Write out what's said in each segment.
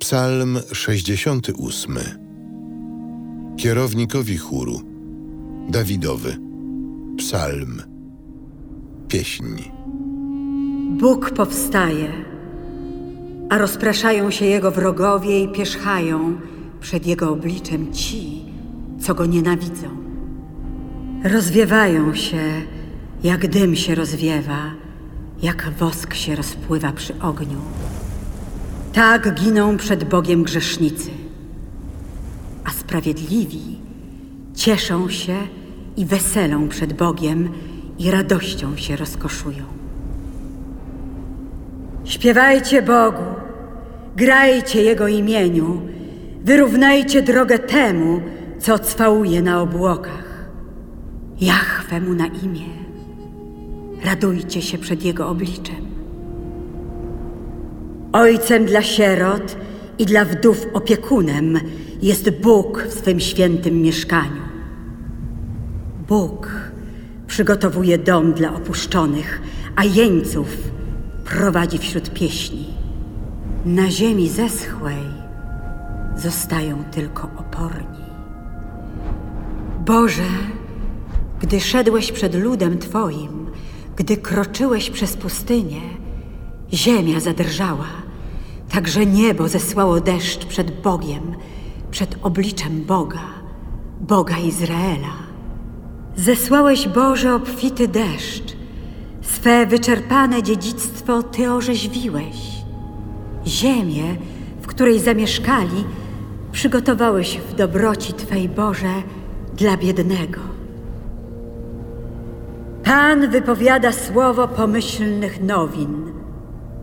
Psalm 68. Kierownikowi chóru. Dawidowy. Psalm. Pieśń. Bóg powstaje, a rozpraszają się Jego wrogowie i pierzchają przed Jego obliczem ci, co Go nienawidzą. Rozwiewają się, jak dym się rozwiewa, jak wosk się rozpływa przy ogniu. Tak giną przed Bogiem grzesznicy, a sprawiedliwi cieszą się i weselą przed Bogiem i radością się rozkoszują. Śpiewajcie Bogu, grajcie Jego imieniu, wyrównajcie drogę temu, co cwałuje na obłokach. Jachwę mu na imię. Radujcie się przed Jego obliczem. Ojcem dla sierot i dla wdów opiekunem jest Bóg w swym świętym mieszkaniu. Bóg przygotowuje dom dla opuszczonych, a jeńców prowadzi wśród pieśni. Na ziemi zeschłej zostają tylko oporni. Boże, gdy szedłeś przed ludem Twoim, gdy kroczyłeś przez pustynię, ziemia zadrżała, także niebo zesłało deszcz przed Bogiem, przed obliczem Boga, Boga Izraela. Zesłałeś, Boże, obfity deszcz, swe wyczerpane dziedzictwo Ty orzeźwiłeś. Ziemię, w której zamieszkali, przygotowałeś w dobroci Twej, Boże, dla biednego. Pan wypowiada słowo pomyślnych nowin.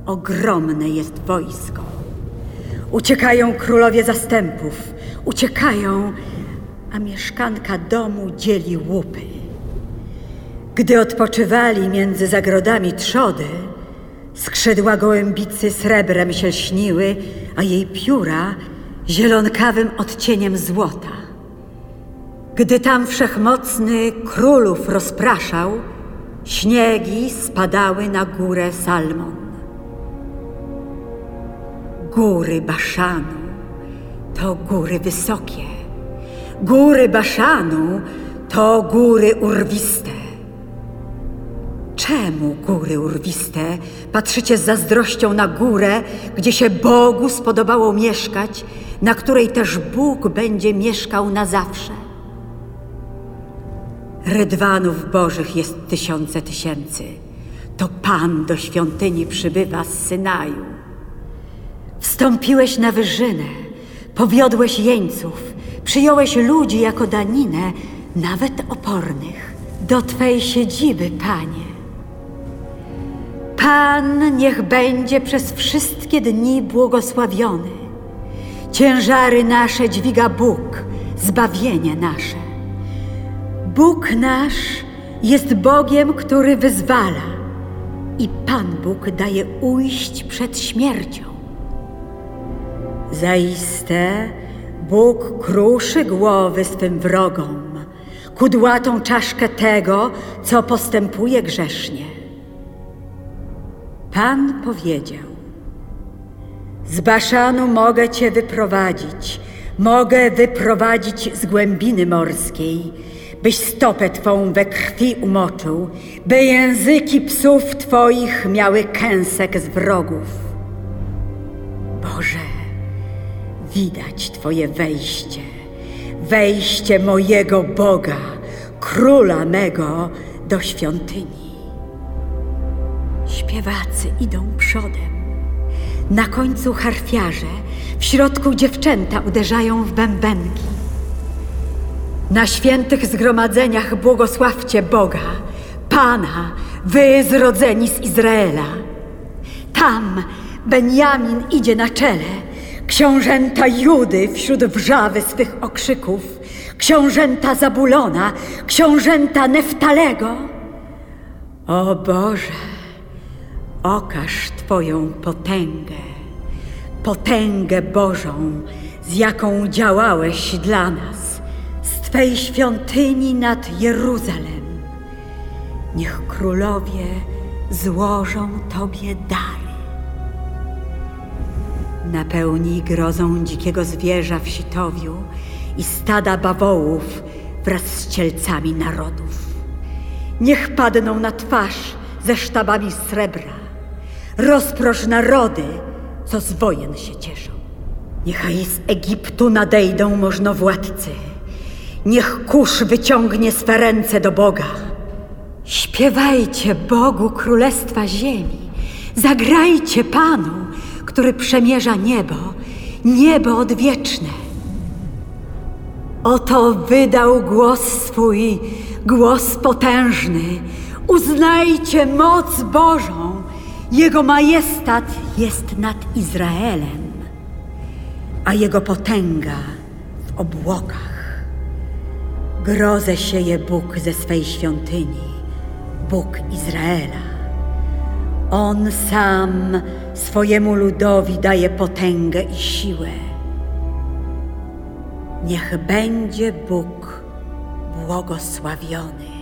Ogromne jest wojsko. Uciekają królowie zastępów, uciekają, a mieszkanka domu dzieli łupy. Gdy odpoczywali między zagrodami trzody, skrzydła gołębicy srebrem się śniły, a jej pióra zielonkawym odcieniem złota. Gdy tam wszechmocny królów rozpraszał, śniegi spadały na górę Salmon. Góry Baszanu to góry wysokie, góry Baszanu to góry urwiste. Czemu góry urwiste patrzycie z zazdrością na górę, gdzie się Bogu spodobało mieszkać, na której też Bóg będzie mieszkał na zawsze? Rydwanów bożych jest tysiące tysięcy. To Pan do świątyni przybywa z Synaju. Wstąpiłeś na wyżynę, powiodłeś jeńców, przyjąłeś ludzi jako daninę, nawet opornych, do Twej siedziby, Panie. Pan niech będzie przez wszystkie dni błogosławiony. Ciężary nasze dźwiga Bóg, zbawienie nasze. Bóg nasz jest Bogiem, który wyzwala i Pan Bóg daje ujść przed śmiercią. Zaiste Bóg kruszy głowy swym wrogom, kudłatą czaszkę tego, co postępuje grzesznie. Pan powiedział: Z Baszanu mogę cię wyprowadzić, mogę wyprowadzić z głębiny morskiej, byś stopę twą we krwi umoczył, by języki psów twoich miały kęsek z wrogów. Widać Twoje wejście, wejście mojego Boga, króla mego do świątyni. Śpiewacy idą przodem. Na końcu harfiarze, w środku dziewczęta uderzają w bębenki. Na świętych zgromadzeniach błogosławcie Boga, Pana, wy zrodzeni z Izraela. Tam Benjamin idzie na czele, książęta Judy wśród wrzawy swych okrzyków, książęta Zabulona, książęta Neftalego. O Boże, okaż Twoją potęgę, potęgę Bożą, z jaką działałeś dla nas, z Twej świątyni nad Jeruzalem. Niech królowie złożą Tobie dary. Napełnij grozą dzikiego zwierza w sitowiu i stada bawołów wraz z cielcami narodów. Niech padną na twarz ze sztabami srebra. Rozprosz narody, co z wojen się cieszą. Niechaj z Egiptu nadejdą możnowładcy. Niech kurz wyciągnie swe ręce do Boga. Śpiewajcie Bogu Królestwa Ziemi. Zagrajcie Panu, który przemierza niebo, niebo odwieczne. Oto wydał głos swój, głos potężny. Uznajcie moc Bożą. Jego majestat jest nad Izraelem, a jego potęga w obłokach. Grozę sieje Bóg ze swej świątyni, Bóg Izraela. On sam swojemu ludowi daje potęgę i siłę. Niech będzie Bóg błogosławiony.